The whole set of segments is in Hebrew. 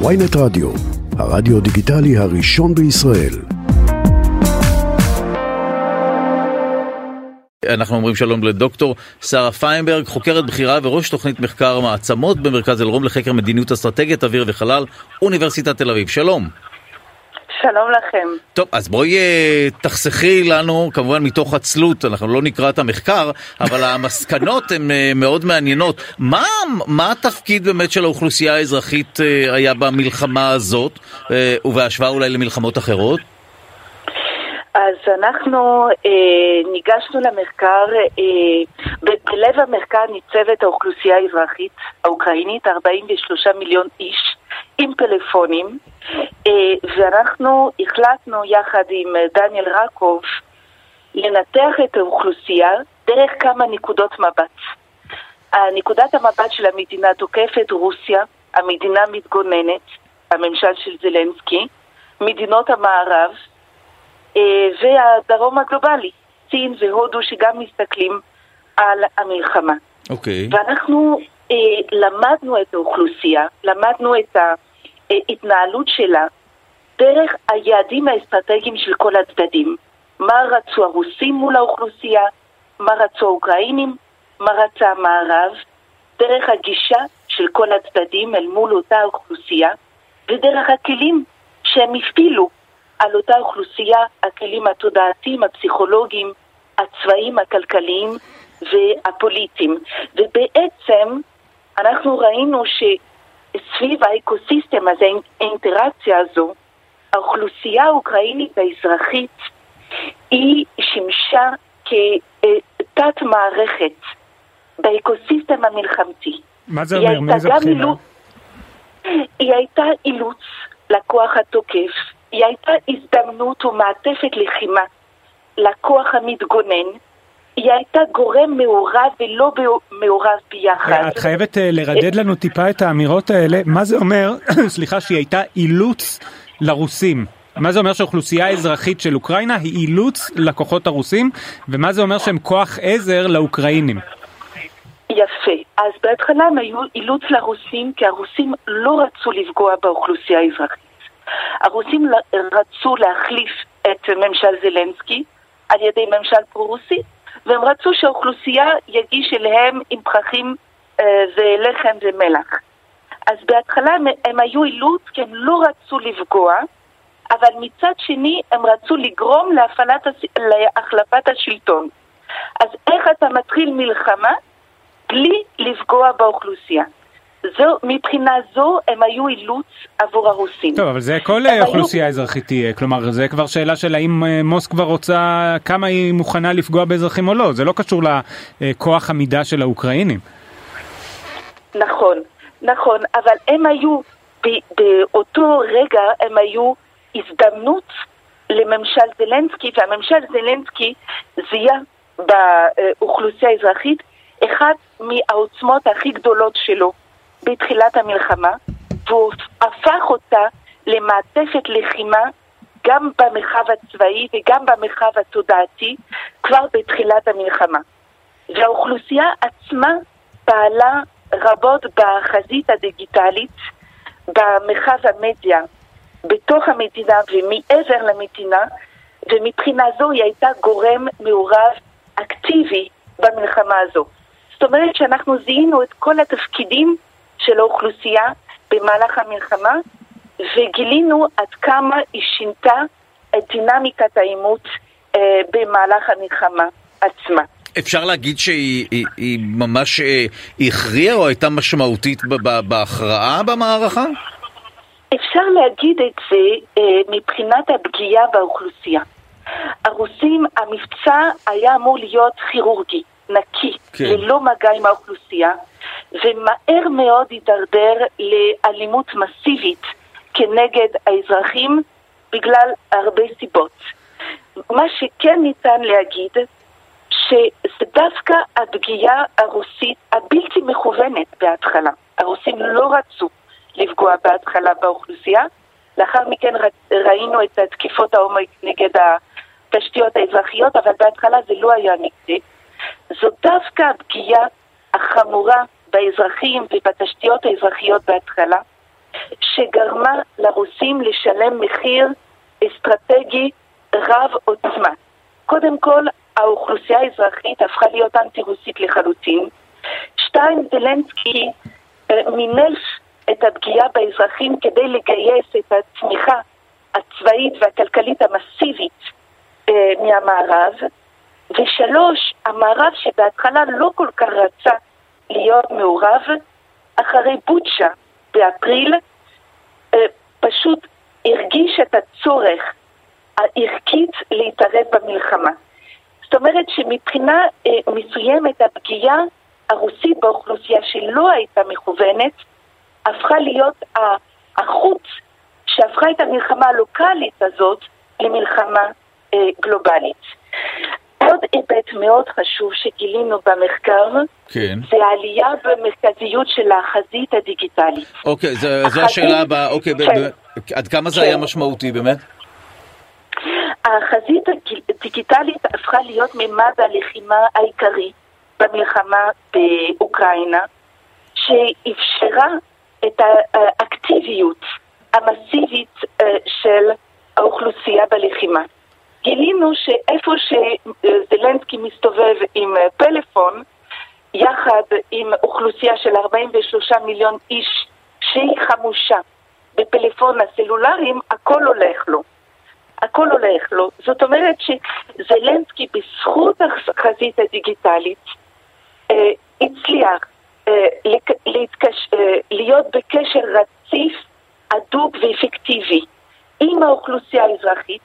ויינט רדיו, הרדיו דיגיטלי הראשון בישראל. אנחנו אומרים שלום לדוקטור שרה פיינברג, חוקרת בכירה וראש תוכנית מחקר מעצמות במרכז אלרום לחקר מדיניות אסטרטגית אוויר וחלל, אוניברסיטת תל אביב. שלום. שלום לכם. טוב, אז בואי אה, תחסכי לנו, כמובן מתוך עצלות, אנחנו לא נקרא את המחקר, אבל המסקנות הן אה, מאוד מעניינות. מה, מה התפקיד באמת של האוכלוסייה האזרחית אה, היה במלחמה הזאת, ובהשוואה אולי למלחמות אחרות? אז אנחנו אה, ניגשנו למחקר, אה, בלב המחקר ניצבת האוכלוסייה האזרחית האוקראינית, 43 מיליון איש, עם פלאפונים, אה, ואנחנו החלטנו יחד עם דניאל רקוב לנתח את האוכלוסייה דרך כמה נקודות מבט. נקודת המבט של המדינה תוקפת רוסיה, המדינה מתגוננת, הממשל של זלנסקי, מדינות המערב, אה, והדרום הגלובלי, סין והודו שגם מסתכלים על המלחמה. אוקיי. Okay. ואנחנו אה, למדנו את האוכלוסייה, למדנו את ההתנהלות שלה דרך היעדים האסטרטגיים של כל הצדדים. מה רצו הרוסים מול האוכלוסייה, מה רצו האוקראינים, מה רצה המערב, דרך הגישה של כל הצדדים אל מול אותה אוכלוסייה, ודרך הכלים שהם הפעילו על אותה אוכלוסייה הכלים התודעתיים, הפסיכולוגיים, הצבאיים, הכלכליים והפוליטיים. ובעצם אנחנו ראינו שסביב האקוסיסטם הזה, האינטראקציה הזו, האוכלוסייה האוקראינית האזרחית היא שימשה כתת מערכת באקוסיסטם המלחמתי. מה זה אומר? מאיזה בחינה? היא הייתה אילוץ לכוח התוקף, היא הייתה הזדמנות ומעטפת לחימה לכוח המתגונן. היא הייתה גורם מעורב ולא מעורב ביחד. את חייבת אה, לרדד לנו טיפה את האמירות האלה. מה זה אומר, סליחה, שהיא הייתה אילוץ לרוסים? מה זה אומר שאוכלוסייה אזרחית של אוקראינה היא אילוץ לכוחות הרוסים? ומה זה אומר שהם כוח עזר לאוקראינים? יפה. אז בהתחלה הם היו אילוץ לרוסים, כי הרוסים לא רצו לפגוע באוכלוסייה האזרחית. הרוסים רצו להחליף את ממשל זלנסקי על ידי ממשל פרו-רוסי, והם רצו שהאוכלוסייה יגיש אליהם עם פרחים אה, ולחם ומלח. אז בהתחלה הם היו אילוץ כי הם לא רצו לפגוע, אבל מצד שני הם רצו לגרום להפעלת, להחלפת השלטון. אז איך אתה מתחיל מלחמה בלי לפגוע באוכלוסייה? זו, מבחינה זו הם היו אילוץ עבור הרוסים. טוב, אבל זה כל אוכלוסייה היו... אזרחית תהיה, כלומר זה כבר שאלה של האם אה, מוסקבה רוצה, כמה היא מוכנה לפגוע באזרחים או לא, זה לא קשור לכוח עמידה של האוקראינים. נכון, נכון, אבל הם היו, באותו רגע הם היו הזדמנות לממשל זלנסקי, והממשל זלנסקי זיהה באוכלוסייה האזרחית אחת מהעוצמות הכי גדולות שלו. בתחילת המלחמה, והוא הפך אותה למעטפת לחימה גם במרחב הצבאי וגם במרחב התודעתי כבר בתחילת המלחמה. והאוכלוסייה עצמה פעלה רבות בחזית הדיגיטלית, במרחב המדיה, בתוך המדינה ומעבר למדינה, ומבחינה זו היא הייתה גורם מעורב אקטיבי במלחמה הזו. זאת אומרת שאנחנו זיהינו את כל התפקידים של האוכלוסייה במהלך המלחמה, וגילינו עד כמה היא שינתה את דינמיקת העימות אה, במהלך המלחמה עצמה. אפשר להגיד שהיא היא, היא ממש אה, הכריעה או הייתה משמעותית בהכרעה במערכה? אפשר להגיד את זה אה, מבחינת הפגיעה באוכלוסייה. הרוסים, המבצע היה אמור להיות כירורגי, נקי, כן. ללא מגע עם האוכלוסייה. ומהר מאוד הידרדר לאלימות מסיבית כנגד האזרחים בגלל הרבה סיבות. מה שכן ניתן להגיד, שזה דווקא הפגיעה הרוסית הבלתי מכוונת בהתחלה. הרוסים לא רצו לפגוע בהתחלה באוכלוסייה, לאחר מכן ראינו את התקיפות העומק נגד התשתיות האזרחיות, אבל בהתחלה זה לא היה נגדי. זו דווקא הפגיעה החמורה באזרחים ובתשתיות האזרחיות בהתחלה, שגרמה לרוסים לשלם מחיר אסטרטגי רב עוצמה. קודם כל, האוכלוסייה האזרחית הפכה להיות אנטי-רוסית לחלוטין. שתיים, זלנסקי אה, מינף את הפגיעה באזרחים כדי לגייס את התמיכה הצבאית והכלכלית המסיבית אה, מהמערב. ושלוש, המערב שבהתחלה לא כל כך רצה להיות מעורב, אחרי בוצ'ה באפריל, אה, פשוט הרגיש את הצורך הערכית להתערב במלחמה. זאת אומרת שמבחינה אה, מסוימת הפגיעה הרוסית באוכלוסייה שלא הייתה מכוונת, הפכה להיות החוץ שהפכה את המלחמה הלוקאלית הזאת למלחמה אה, גלובלית. עוד היבט מאוד חשוב שגילינו במחקר, כן. זה העלייה במרכזיות של החזית הדיגיטלית. אוקיי, זו, החזית... זו השאלה הבאה, אוקיי, כן. ב- עד כמה זה כן. היה משמעותי באמת? החזית הדיגיטלית הפכה להיות מימד הלחימה העיקרי במלחמה באוקראינה, שאפשרה את האקטיביות המסיבית אה, של האוכלוסייה בלחימה. גילינו שאיפה שזלנסקי מסתובב עם אה, פלאפון, יחד עם אוכלוסייה של 43 מיליון איש שהיא חמושה בפלאפון הסלולריים, הכל הולך לו. הכל הולך לו. זאת אומרת שזלנסקי בזכות החזית הדיגיטלית אה, הצליח אה, להתקש... אה, להיות בקשר רציף, הדוק ואפקטיבי עם האוכלוסייה האזרחית,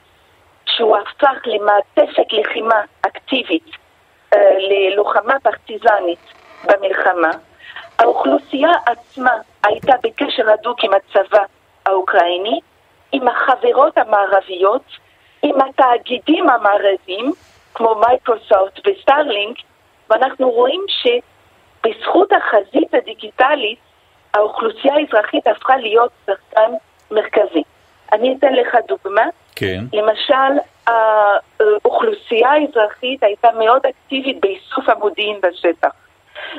שהוא הפך למעטפת לחימה אקטיבית, אה, ללוחמה פרטיזנית במלחמה. האוכלוסייה עצמה הייתה בקשר הדוק עם הצבא האוקראיני, עם החברות המערביות, עם התאגידים המערבים, כמו מייקרוסופט וסטארלינק, ואנחנו רואים שבזכות החזית הדיגיטלית, האוכלוסייה האזרחית הפכה להיות שחקן מרכזי. אני אתן לך דוגמה. כן. למשל, האוכלוסייה האזרחית הייתה מאוד אקטיבית באיסוף המודיעין בשטח.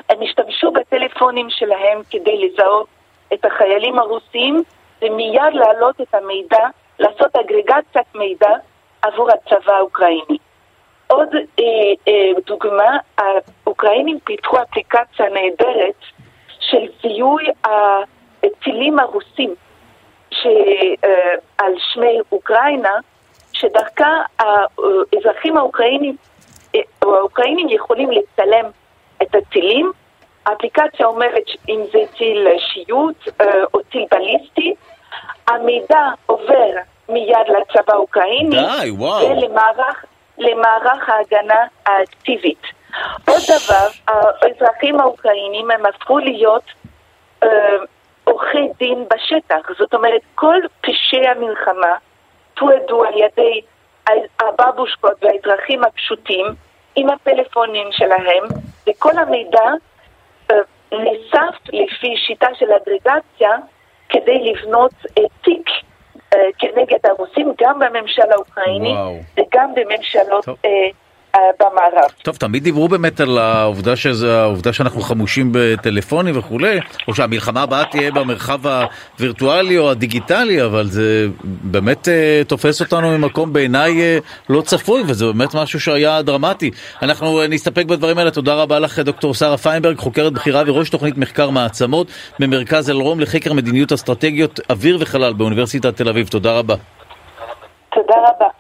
הם השתמשו בטלפונים שלהם כדי לזהות את החיילים הרוסים ומיד להעלות את המידע, לעשות אגרגציית מידע עבור הצבא האוקראיני. עוד אה, אה, דוגמה, האוקראינים פיתחו אפליקציה נהדרת של זיהוי הטילים הרוסים שעל שמי אוקראינה, שדרכה האזרחים האוקראינים, האוקראינים יכולים לצלם את הטילים. האפליקציה אומרת אם זה טיל שיוט או טיל בליסטי, המידע עובר מיד לצבא האוקראיני די. ולמערך למערך ההגנה האקטיבית. עוד דבר, האזרחים האוקראינים הם הפכו להיות עורכי דין בשטח. זאת אומרת, כל פשעי המלחמה תועדו על ידי הבבושקות והאזרחים הפשוטים עם הפלאפונים שלהם, וכל המידע אה, נאסף לפי שיטה של אגרגציה כדי לבנות אה, תיק אה, כנגד הרוסים גם בממשל האוקראיני. וגם בממשלות במערב. טוב, תמיד דיברו באמת על העובדה, שזה, העובדה שאנחנו חמושים בטלפונים וכולי, או שהמלחמה הבאה תהיה במרחב הווירטואלי או הדיגיטלי, אבל זה באמת uh, תופס אותנו ממקום בעיניי uh, לא צפוי, וזה באמת משהו שהיה דרמטי. אנחנו uh, נסתפק בדברים האלה, תודה רבה לך דוקטור שרה פיינברג, חוקרת בכירה וראש תוכנית מחקר מעצמות במרכז אלרום לחקר מדיניות אסטרטגיות אוויר וחלל באוניברסיטת תל אביב, תודה רבה. תודה רבה.